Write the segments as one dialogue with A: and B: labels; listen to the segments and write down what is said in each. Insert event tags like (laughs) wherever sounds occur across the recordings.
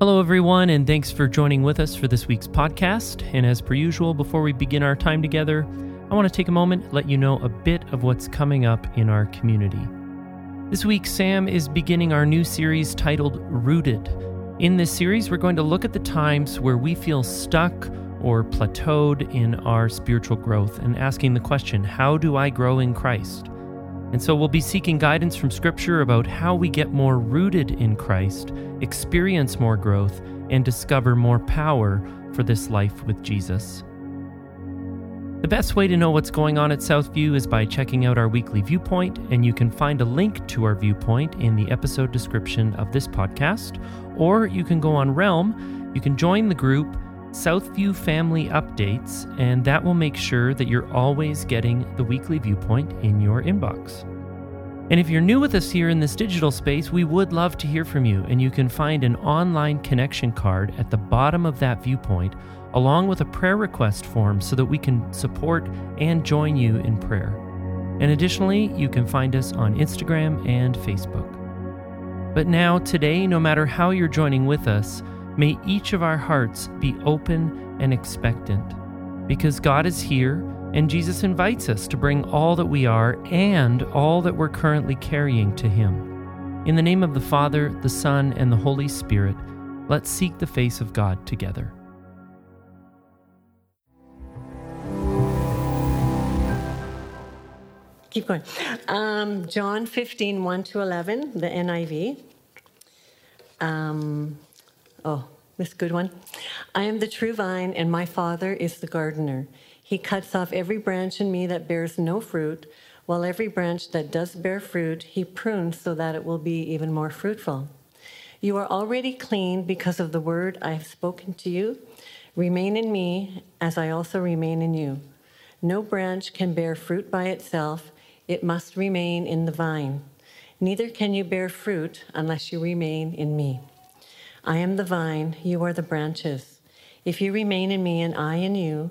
A: Hello, everyone, and thanks for joining with us for this week's podcast. And as per usual, before we begin our time together, I want to take a moment to let you know a bit of what's coming up in our community. This week, Sam is beginning our new series titled Rooted. In this series, we're going to look at the times where we feel stuck or plateaued in our spiritual growth and asking the question, How do I grow in Christ? And so we'll be seeking guidance from Scripture about how we get more rooted in Christ, experience more growth, and discover more power for this life with Jesus. The best way to know what's going on at Southview is by checking out our weekly viewpoint, and you can find a link to our viewpoint in the episode description of this podcast, or you can go on Realm, you can join the group Southview Family Updates, and that will make sure that you're always getting the weekly viewpoint in your inbox. And if you're new with us here in this digital space, we would love to hear from you, and you can find an online connection card at the bottom of that viewpoint, along with a prayer request form so that we can support and join you in prayer. And additionally, you can find us on Instagram and Facebook. But now, today, no matter how you're joining with us, May each of our hearts be open and expectant because God is here and Jesus invites us to bring all that we are and all that we're currently carrying to Him. In the name of the Father, the Son, and the Holy Spirit, let's seek the face of God together.
B: Keep going. Um, John 15, 1 to 11, the NIV. Um, Oh, this good one. I am the true vine, and my Father is the gardener. He cuts off every branch in me that bears no fruit, while every branch that does bear fruit, he prunes so that it will be even more fruitful. You are already clean because of the word I have spoken to you. Remain in me, as I also remain in you. No branch can bear fruit by itself, it must remain in the vine. Neither can you bear fruit unless you remain in me. I am the vine, you are the branches. If you remain in me and I in you,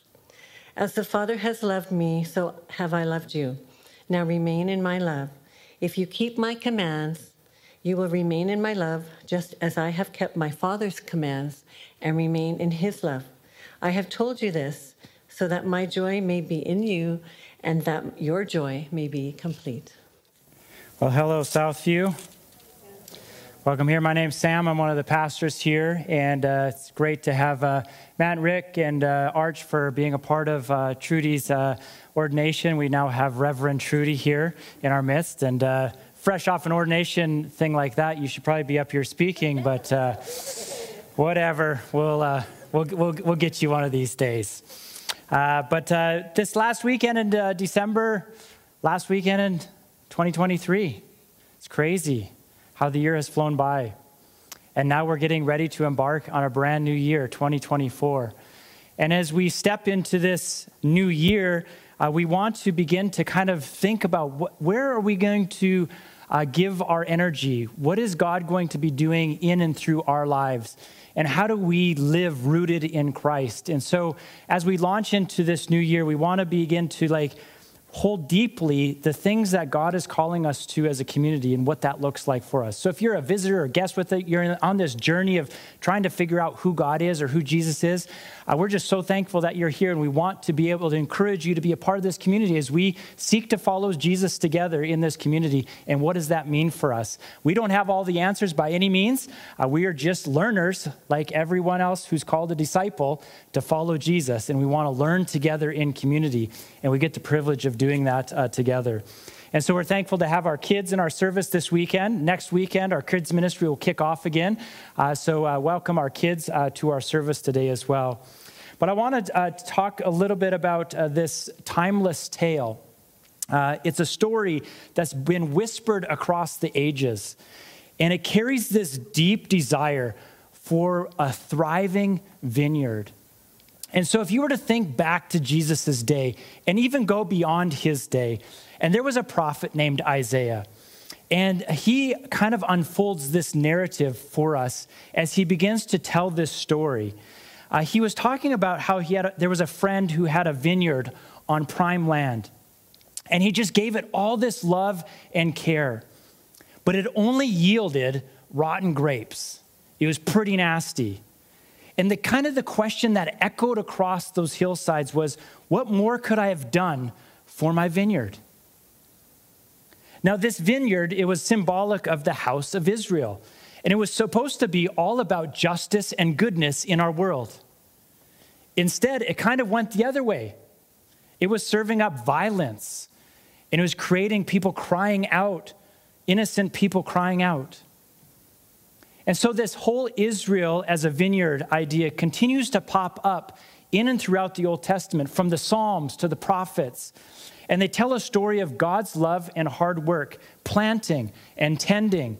B: As the Father has loved me, so have I loved you. Now remain in my love. If you keep my commands, you will remain in my love, just as I have kept my Father's commands and remain in his love. I have told you this so that my joy may be in you and that your joy may be complete.
C: Well, hello, Southview. Welcome here. My name's Sam. I'm one of the pastors here, and uh, it's great to have uh, Matt, Rick, and uh, Arch for being a part of uh, Trudy's uh, ordination. We now have Reverend Trudy here in our midst, and uh, fresh off an ordination thing like that, you should probably be up here speaking, but whatever. We'll, we'll, we'll, we'll get you one of these days. but this last weekend in December, last weekend in 2023, it's crazy how the year has flown by. And now we're getting ready to embark on a brand new year, 2024. And as we step into this new year, uh, we want to begin to kind of think about what, where are we going to uh, give our energy? What is God going to be doing in and through our lives? And how do we live rooted in Christ? And so, as we launch into this new year, we want to begin to like hold deeply the things that God is calling us to as a community and what that looks like for us. So if you're a visitor or guest with it, you're on this journey of trying to figure out who God is or who Jesus is, uh, we're just so thankful that you're here and we want to be able to encourage you to be a part of this community as we seek to follow Jesus together in this community. And what does that mean for us? We don't have all the answers by any means. Uh, we are just learners like everyone else who's called a disciple to follow Jesus. And we want to learn together in community. And we get the privilege of doing that uh, together. And so we're thankful to have our kids in our service this weekend. Next weekend, our kids' ministry will kick off again. Uh, so uh, welcome our kids uh, to our service today as well. But I want to uh, talk a little bit about uh, this timeless tale. Uh, it's a story that's been whispered across the ages, and it carries this deep desire for a thriving vineyard And so, if you were to think back to Jesus' day and even go beyond his day, and there was a prophet named Isaiah, and he kind of unfolds this narrative for us as he begins to tell this story. Uh, he was talking about how he had a, there was a friend who had a vineyard on prime land, and he just gave it all this love and care, but it only yielded rotten grapes. It was pretty nasty. And the kind of the question that echoed across those hillsides was, what more could I have done for my vineyard? Now, this vineyard, it was symbolic of the house of Israel. And it was supposed to be all about justice and goodness in our world. Instead, it kind of went the other way. It was serving up violence, and it was creating people crying out, innocent people crying out. And so, this whole Israel as a vineyard idea continues to pop up in and throughout the Old Testament, from the Psalms to the prophets. And they tell a story of God's love and hard work, planting and tending,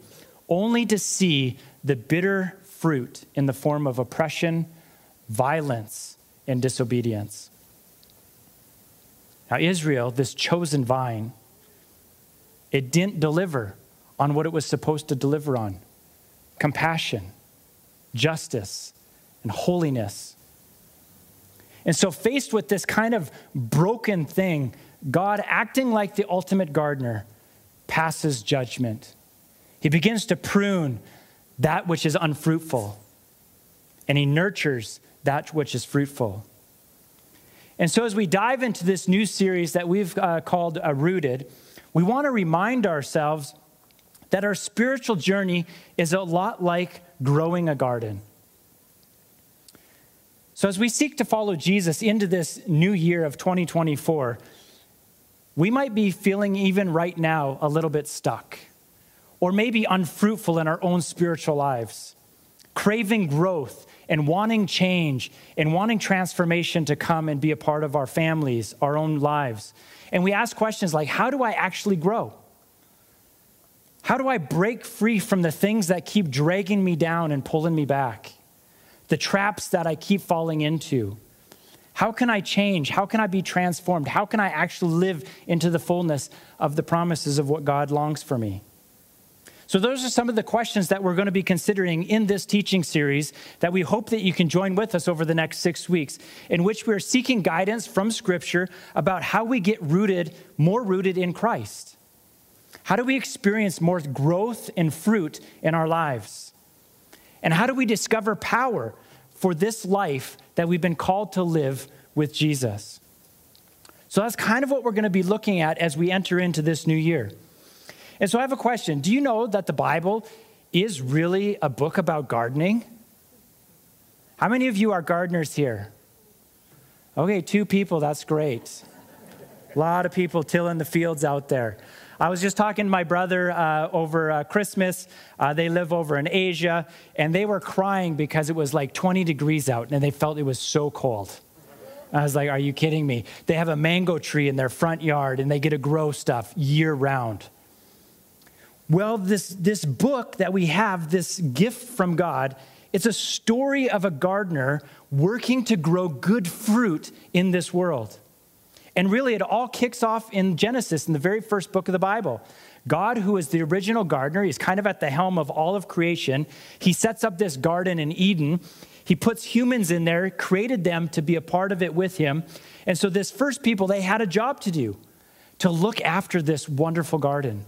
C: only to see the bitter fruit in the form of oppression, violence, and disobedience. Now, Israel, this chosen vine, it didn't deliver on what it was supposed to deliver on compassion, justice, and holiness. And so, faced with this kind of broken thing, God, acting like the ultimate gardener, passes judgment. He begins to prune that which is unfruitful, and he nurtures that which is fruitful. And so, as we dive into this new series that we've uh, called uh, Rooted, we want to remind ourselves that our spiritual journey is a lot like growing a garden. So, as we seek to follow Jesus into this new year of 2024, we might be feeling even right now a little bit stuck, or maybe unfruitful in our own spiritual lives, craving growth and wanting change and wanting transformation to come and be a part of our families, our own lives. And we ask questions like, how do I actually grow? How do I break free from the things that keep dragging me down and pulling me back? The traps that I keep falling into? How can I change? How can I be transformed? How can I actually live into the fullness of the promises of what God longs for me? So, those are some of the questions that we're going to be considering in this teaching series that we hope that you can join with us over the next six weeks, in which we're seeking guidance from Scripture about how we get rooted, more rooted in Christ. How do we experience more growth and fruit in our lives? And how do we discover power for this life that we've been called to live with Jesus. So that's kind of what we're going to be looking at as we enter into this new year. And so I have a question Do you know that the Bible is really a book about gardening? How many of you are gardeners here? Okay, two people, that's great. A lot of people tilling the fields out there. I was just talking to my brother uh, over uh, Christmas. Uh, they live over in Asia, and they were crying because it was like 20 degrees out, and they felt it was so cold. I was like, Are you kidding me? They have a mango tree in their front yard, and they get to grow stuff year round. Well, this, this book that we have, this gift from God, it's a story of a gardener working to grow good fruit in this world. And really, it all kicks off in Genesis, in the very first book of the Bible. God, who is the original gardener, he's kind of at the helm of all of creation. He sets up this garden in Eden. He puts humans in there, created them to be a part of it with him. And so, this first people, they had a job to do to look after this wonderful garden.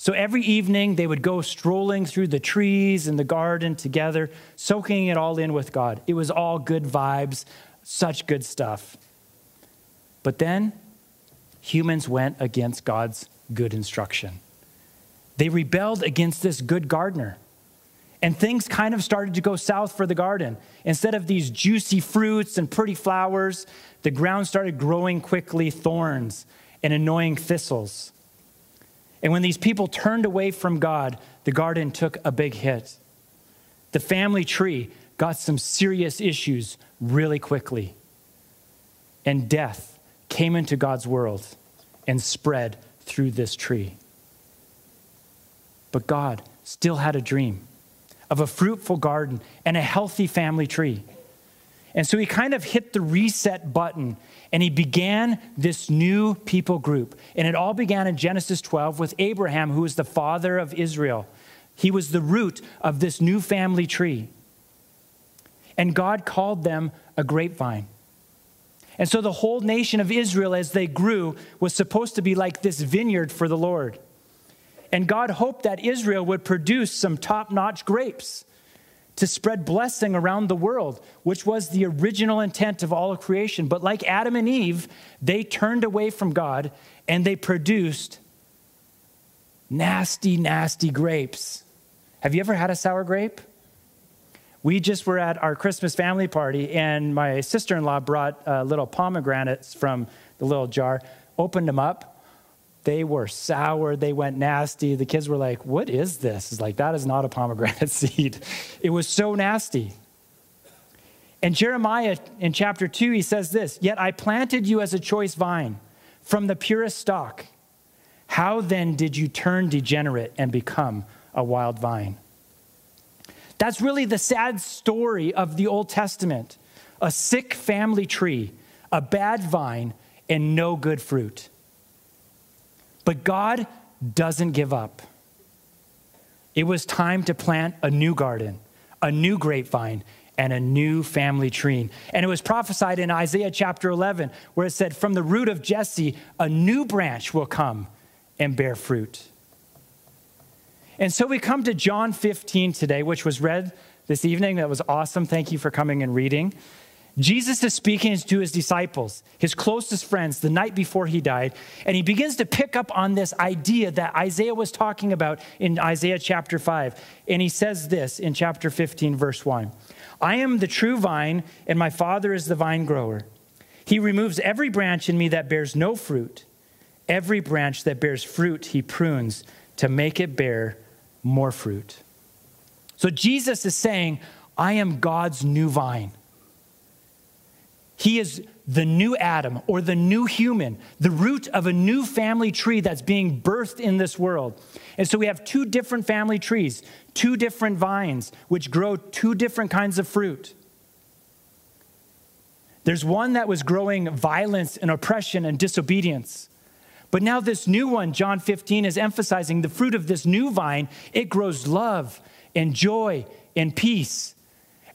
C: So every evening, they would go strolling through the trees and the garden together, soaking it all in with God. It was all good vibes, such good stuff. But then humans went against God's good instruction. They rebelled against this good gardener. And things kind of started to go south for the garden. Instead of these juicy fruits and pretty flowers, the ground started growing quickly thorns and annoying thistles. And when these people turned away from God, the garden took a big hit. The family tree got some serious issues really quickly. And death came into God's world and spread through this tree. But God still had a dream of a fruitful garden and a healthy family tree. And so he kind of hit the reset button and he began this new people group. And it all began in Genesis 12 with Abraham, who was the father of Israel. He was the root of this new family tree. And God called them a grapevine. And so the whole nation of Israel, as they grew, was supposed to be like this vineyard for the Lord. And God hoped that Israel would produce some top notch grapes to spread blessing around the world, which was the original intent of all of creation. But like Adam and Eve, they turned away from God and they produced nasty, nasty grapes. Have you ever had a sour grape? We just were at our Christmas family party, and my sister in law brought uh, little pomegranates from the little jar, opened them up. They were sour, they went nasty. The kids were like, What is this? It's like, That is not a pomegranate (laughs) seed. It was so nasty. And Jeremiah in chapter 2, he says this Yet I planted you as a choice vine from the purest stock. How then did you turn degenerate and become a wild vine? That's really the sad story of the Old Testament a sick family tree, a bad vine, and no good fruit. But God doesn't give up. It was time to plant a new garden, a new grapevine, and a new family tree. And it was prophesied in Isaiah chapter 11, where it said, From the root of Jesse, a new branch will come and bear fruit. And so we come to John 15 today, which was read this evening. That was awesome. Thank you for coming and reading. Jesus is speaking to his disciples, his closest friends, the night before he died, and he begins to pick up on this idea that Isaiah was talking about in Isaiah chapter 5. And he says this in chapter 15, verse 1 I am the true vine, and my Father is the vine grower. He removes every branch in me that bears no fruit. Every branch that bears fruit, he prunes to make it bear more fruit. So Jesus is saying, I am God's new vine. He is the new Adam or the new human, the root of a new family tree that's being birthed in this world. And so we have two different family trees, two different vines, which grow two different kinds of fruit. There's one that was growing violence and oppression and disobedience. But now, this new one, John 15, is emphasizing the fruit of this new vine. It grows love and joy and peace.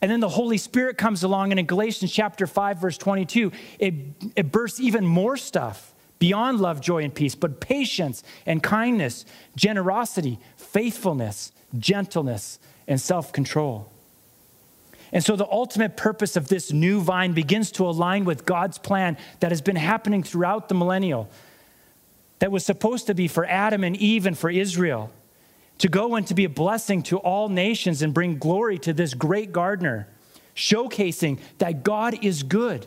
C: And then the Holy Spirit comes along, and in Galatians chapter 5, verse 22, it, it bursts even more stuff beyond love, joy, and peace, but patience and kindness, generosity, faithfulness, gentleness, and self control. And so the ultimate purpose of this new vine begins to align with God's plan that has been happening throughout the millennial that was supposed to be for Adam and Eve and for Israel, to go and to be a blessing to all nations and bring glory to this great gardener, showcasing that God is good.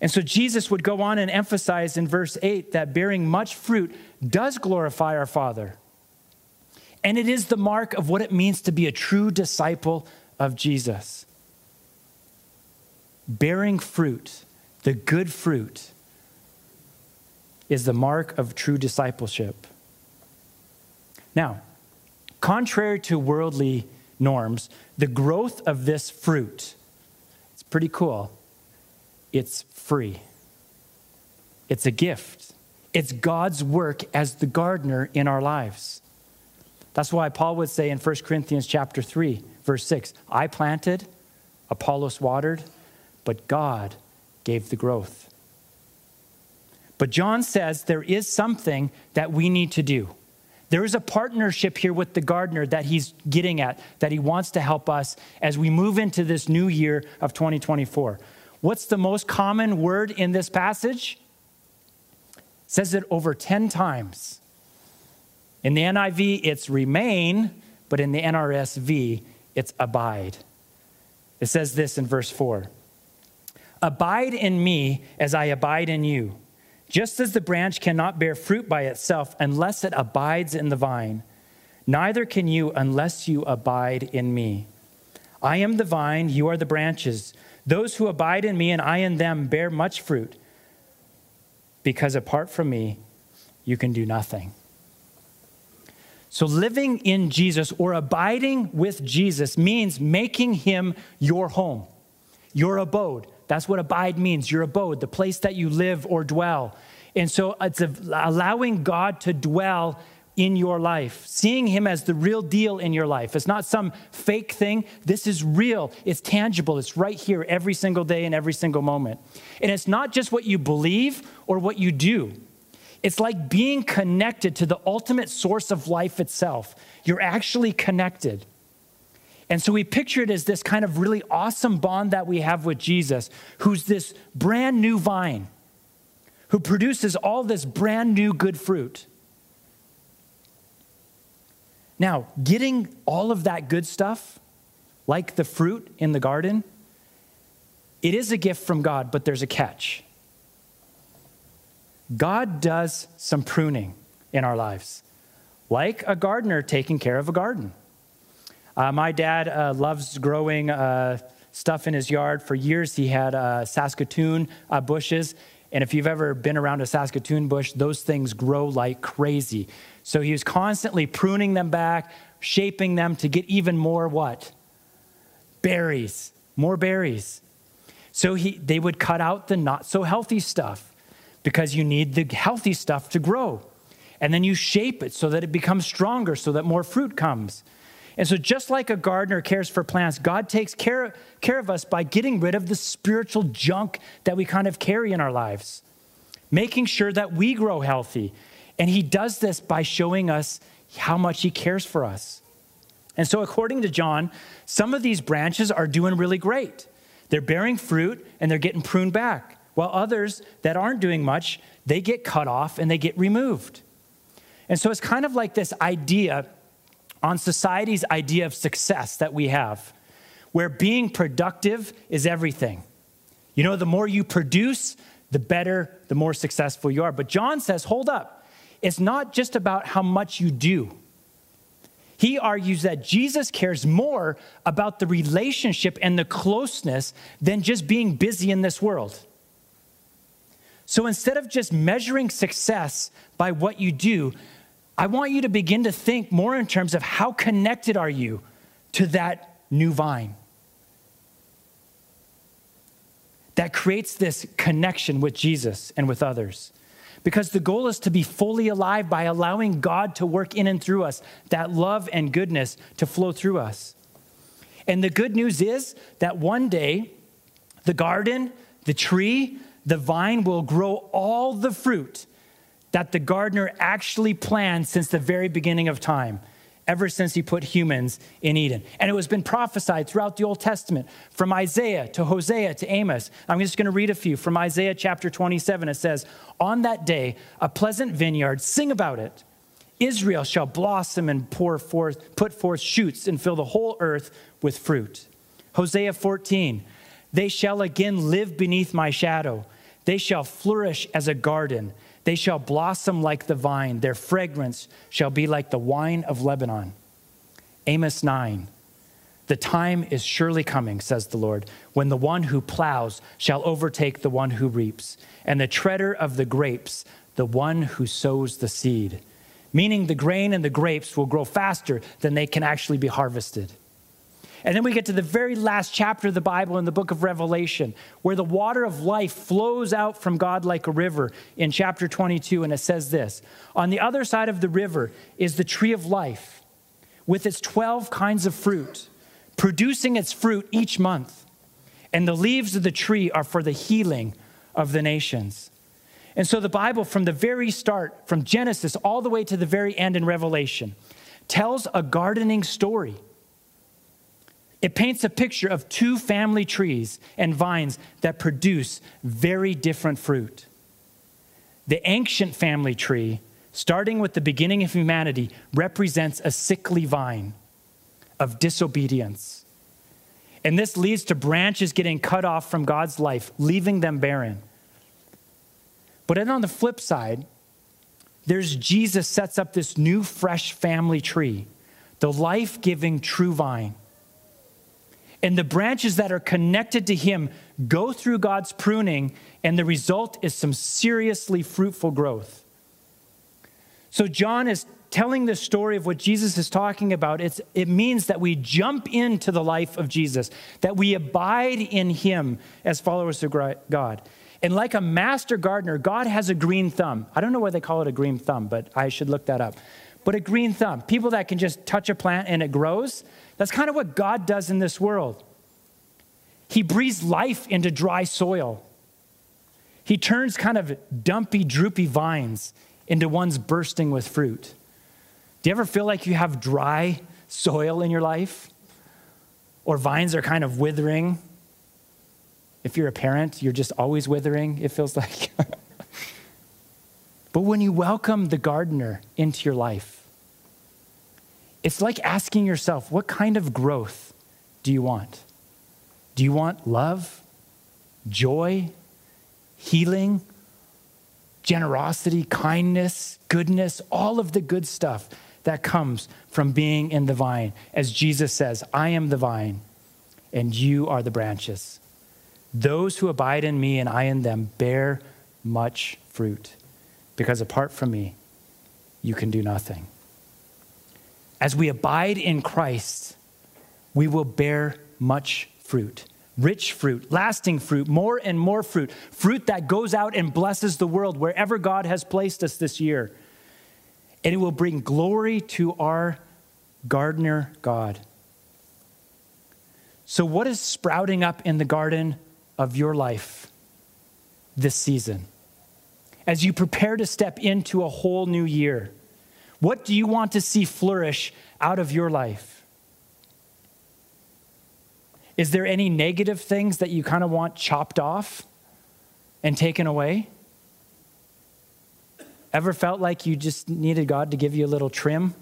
C: And so Jesus would go on and emphasize in verse 8 that bearing much fruit does glorify our Father. And it is the mark of what it means to be a true disciple of Jesus. Bearing fruit, the good fruit, is the mark of true discipleship. Now, contrary to worldly norms, the growth of this fruit, it's pretty cool. It's free. It's a gift. It's God's work as the gardener in our lives. That's why Paul would say in 1 Corinthians chapter 3, verse 6, I planted, Apollos watered, but God gave the growth. But John says there is something that we need to do. There is a partnership here with the gardener that he's getting at, that he wants to help us as we move into this new year of 2024. What's the most common word in this passage? It says it over 10 times. In the NIV, it's remain, but in the NRSV, it's abide. It says this in verse 4 Abide in me as I abide in you. Just as the branch cannot bear fruit by itself unless it abides in the vine, neither can you unless you abide in me. I am the vine, you are the branches. Those who abide in me and I in them bear much fruit, because apart from me, you can do nothing. So, living in Jesus or abiding with Jesus means making him your home, your abode. That's what abide means your abode, the place that you live or dwell. And so, it's allowing God to dwell in your life, seeing him as the real deal in your life. It's not some fake thing. This is real, it's tangible, it's right here every single day and every single moment. And it's not just what you believe or what you do. It's like being connected to the ultimate source of life itself. You're actually connected. And so we picture it as this kind of really awesome bond that we have with Jesus, who's this brand new vine, who produces all this brand new good fruit. Now, getting all of that good stuff, like the fruit in the garden, it is a gift from God, but there's a catch. God does some pruning in our lives, like a gardener taking care of a garden. Uh, my dad uh, loves growing uh, stuff in his yard. For years, he had uh, Saskatoon uh, bushes. And if you've ever been around a Saskatoon bush, those things grow like crazy. So he was constantly pruning them back, shaping them to get even more what? Berries, more berries. So he, they would cut out the not so healthy stuff because you need the healthy stuff to grow. And then you shape it so that it becomes stronger, so that more fruit comes. And so, just like a gardener cares for plants, God takes care, care of us by getting rid of the spiritual junk that we kind of carry in our lives, making sure that we grow healthy. And He does this by showing us how much He cares for us. And so, according to John, some of these branches are doing really great. They're bearing fruit and they're getting pruned back while others that aren't doing much, they get cut off and they get removed. And so it's kind of like this idea on society's idea of success that we have, where being productive is everything. You know, the more you produce, the better, the more successful you are. But John says, hold up, it's not just about how much you do. He argues that Jesus cares more about the relationship and the closeness than just being busy in this world. So instead of just measuring success by what you do, I want you to begin to think more in terms of how connected are you to that new vine that creates this connection with Jesus and with others. Because the goal is to be fully alive by allowing God to work in and through us, that love and goodness to flow through us. And the good news is that one day, the garden, the tree, the vine will grow all the fruit that the gardener actually planned since the very beginning of time, ever since he put humans in Eden. And it has been prophesied throughout the Old Testament, from Isaiah to Hosea to Amos. I'm just going to read a few. From Isaiah chapter 27, it says, On that day, a pleasant vineyard, sing about it. Israel shall blossom and pour forth, put forth shoots and fill the whole earth with fruit. Hosea 14, they shall again live beneath my shadow. They shall flourish as a garden. They shall blossom like the vine. Their fragrance shall be like the wine of Lebanon. Amos 9. The time is surely coming, says the Lord, when the one who plows shall overtake the one who reaps, and the treader of the grapes, the one who sows the seed. Meaning the grain and the grapes will grow faster than they can actually be harvested. And then we get to the very last chapter of the Bible in the book of Revelation, where the water of life flows out from God like a river in chapter 22. And it says this On the other side of the river is the tree of life with its 12 kinds of fruit, producing its fruit each month. And the leaves of the tree are for the healing of the nations. And so the Bible, from the very start, from Genesis all the way to the very end in Revelation, tells a gardening story it paints a picture of two family trees and vines that produce very different fruit. The ancient family tree, starting with the beginning of humanity, represents a sickly vine of disobedience. And this leads to branches getting cut off from God's life, leaving them barren. But then on the flip side, there's Jesus sets up this new, fresh family tree, the life giving true vine and the branches that are connected to Him go through God's pruning, and the result is some seriously fruitful growth. So, John is telling the story of what Jesus is talking about, it's, it means that we jump into the life of Jesus, that we abide in him as followers of God. And like a master gardener, God has a green thumb. I don't know why they call it a green thumb, but I should look that up. But a green thumb, people that can just touch a plant and it grows, that's kind of what God does in this world. He breathes life into dry soil. He turns kind of dumpy, droopy vines into ones bursting with fruit. Do you ever feel like you have dry soil in your life? Or vines are kind of withering? If you're a parent, you're just always withering, it feels like. (laughs) but when you welcome the gardener into your life, it's like asking yourself, what kind of growth do you want? Do you want love, joy, healing, generosity, kindness, goodness, all of the good stuff that comes from being in the vine? As Jesus says, I am the vine, and you are the branches. Those who abide in me and I in them bear much fruit, because apart from me, you can do nothing. As we abide in Christ, we will bear much fruit rich fruit, lasting fruit, more and more fruit, fruit that goes out and blesses the world wherever God has placed us this year. And it will bring glory to our gardener God. So, what is sprouting up in the garden of your life this season? As you prepare to step into a whole new year, what do you want to see flourish out of your life? Is there any negative things that you kind of want chopped off and taken away? Ever felt like you just needed God to give you a little trim?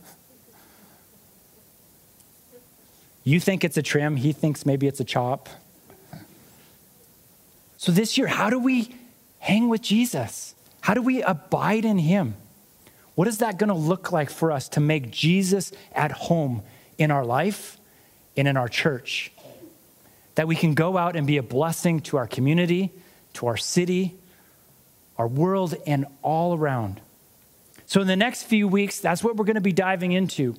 C: You think it's a trim, he thinks maybe it's a chop. So, this year, how do we hang with Jesus? How do we abide in him? What is that going to look like for us to make Jesus at home in our life and in our church? that we can go out and be a blessing to our community, to our city, our world, and all around. So, in the next few weeks, that's what we're going to be diving into.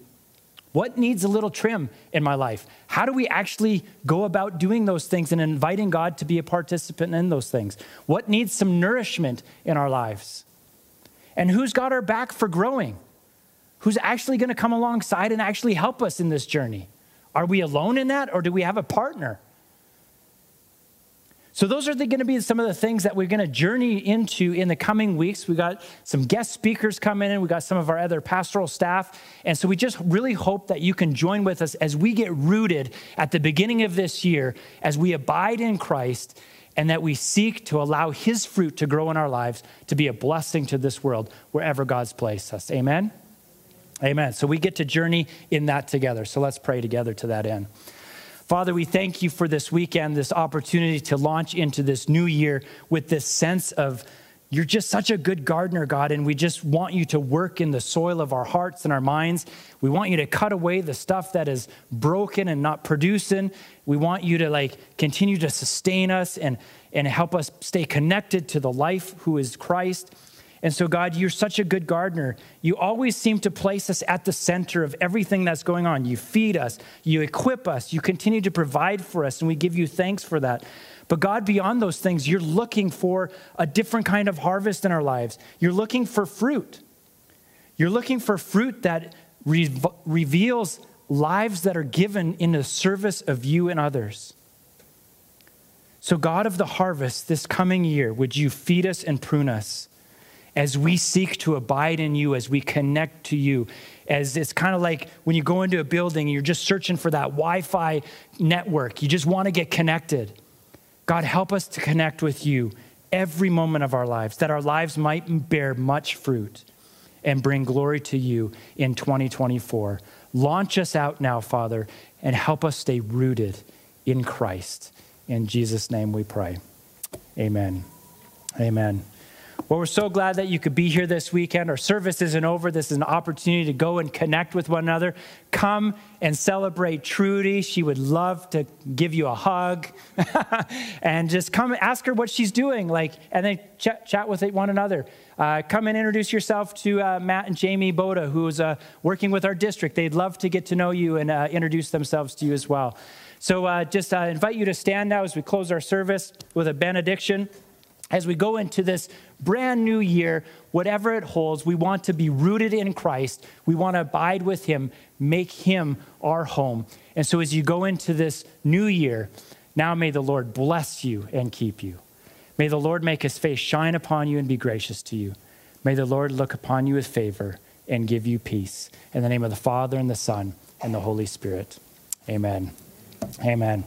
C: What needs a little trim in my life? How do we actually go about doing those things and inviting God to be a participant in those things? What needs some nourishment in our lives? And who's got our back for growing? Who's actually going to come alongside and actually help us in this journey? Are we alone in that or do we have a partner? So, those are going to be some of the things that we're going to journey into in the coming weeks. We got some guest speakers coming in, we got some of our other pastoral staff. And so, we just really hope that you can join with us as we get rooted at the beginning of this year, as we abide in Christ, and that we seek to allow His fruit to grow in our lives to be a blessing to this world wherever God's placed us. Amen? Amen. So, we get to journey in that together. So, let's pray together to that end. Father, we thank you for this weekend, this opportunity to launch into this new year with this sense of you're just such a good gardener, God, and we just want you to work in the soil of our hearts and our minds. We want you to cut away the stuff that is broken and not producing. We want you to like continue to sustain us and, and help us stay connected to the life who is Christ. And so, God, you're such a good gardener. You always seem to place us at the center of everything that's going on. You feed us, you equip us, you continue to provide for us, and we give you thanks for that. But God, beyond those things, you're looking for a different kind of harvest in our lives. You're looking for fruit. You're looking for fruit that re- reveals lives that are given in the service of you and others. So, God of the harvest, this coming year, would you feed us and prune us? As we seek to abide in you, as we connect to you. As it's kind of like when you go into a building and you're just searching for that Wi Fi network, you just want to get connected. God, help us to connect with you every moment of our lives, that our lives might bear much fruit and bring glory to you in 2024. Launch us out now, Father, and help us stay rooted in Christ. In Jesus' name we pray. Amen. Amen. Well, we're so glad that you could be here this weekend. Our service isn't over. This is an opportunity to go and connect with one another. Come and celebrate Trudy. She would love to give you a hug (laughs) and just come ask her what she's doing, like, and then chat, chat with one another. Uh, come and introduce yourself to uh, Matt and Jamie Boda, who's uh, working with our district. They'd love to get to know you and uh, introduce themselves to you as well. So, uh, just uh, invite you to stand now as we close our service with a benediction as we go into this brand new year, whatever it holds, we want to be rooted in Christ. We want to abide with Him, make Him our home. And so as you go into this new year, now may the Lord bless you and keep you. May the Lord make His face shine upon you and be gracious to you. May the Lord look upon you with favor and give you peace. In the name of the Father and the Son and the Holy Spirit. Amen. Amen.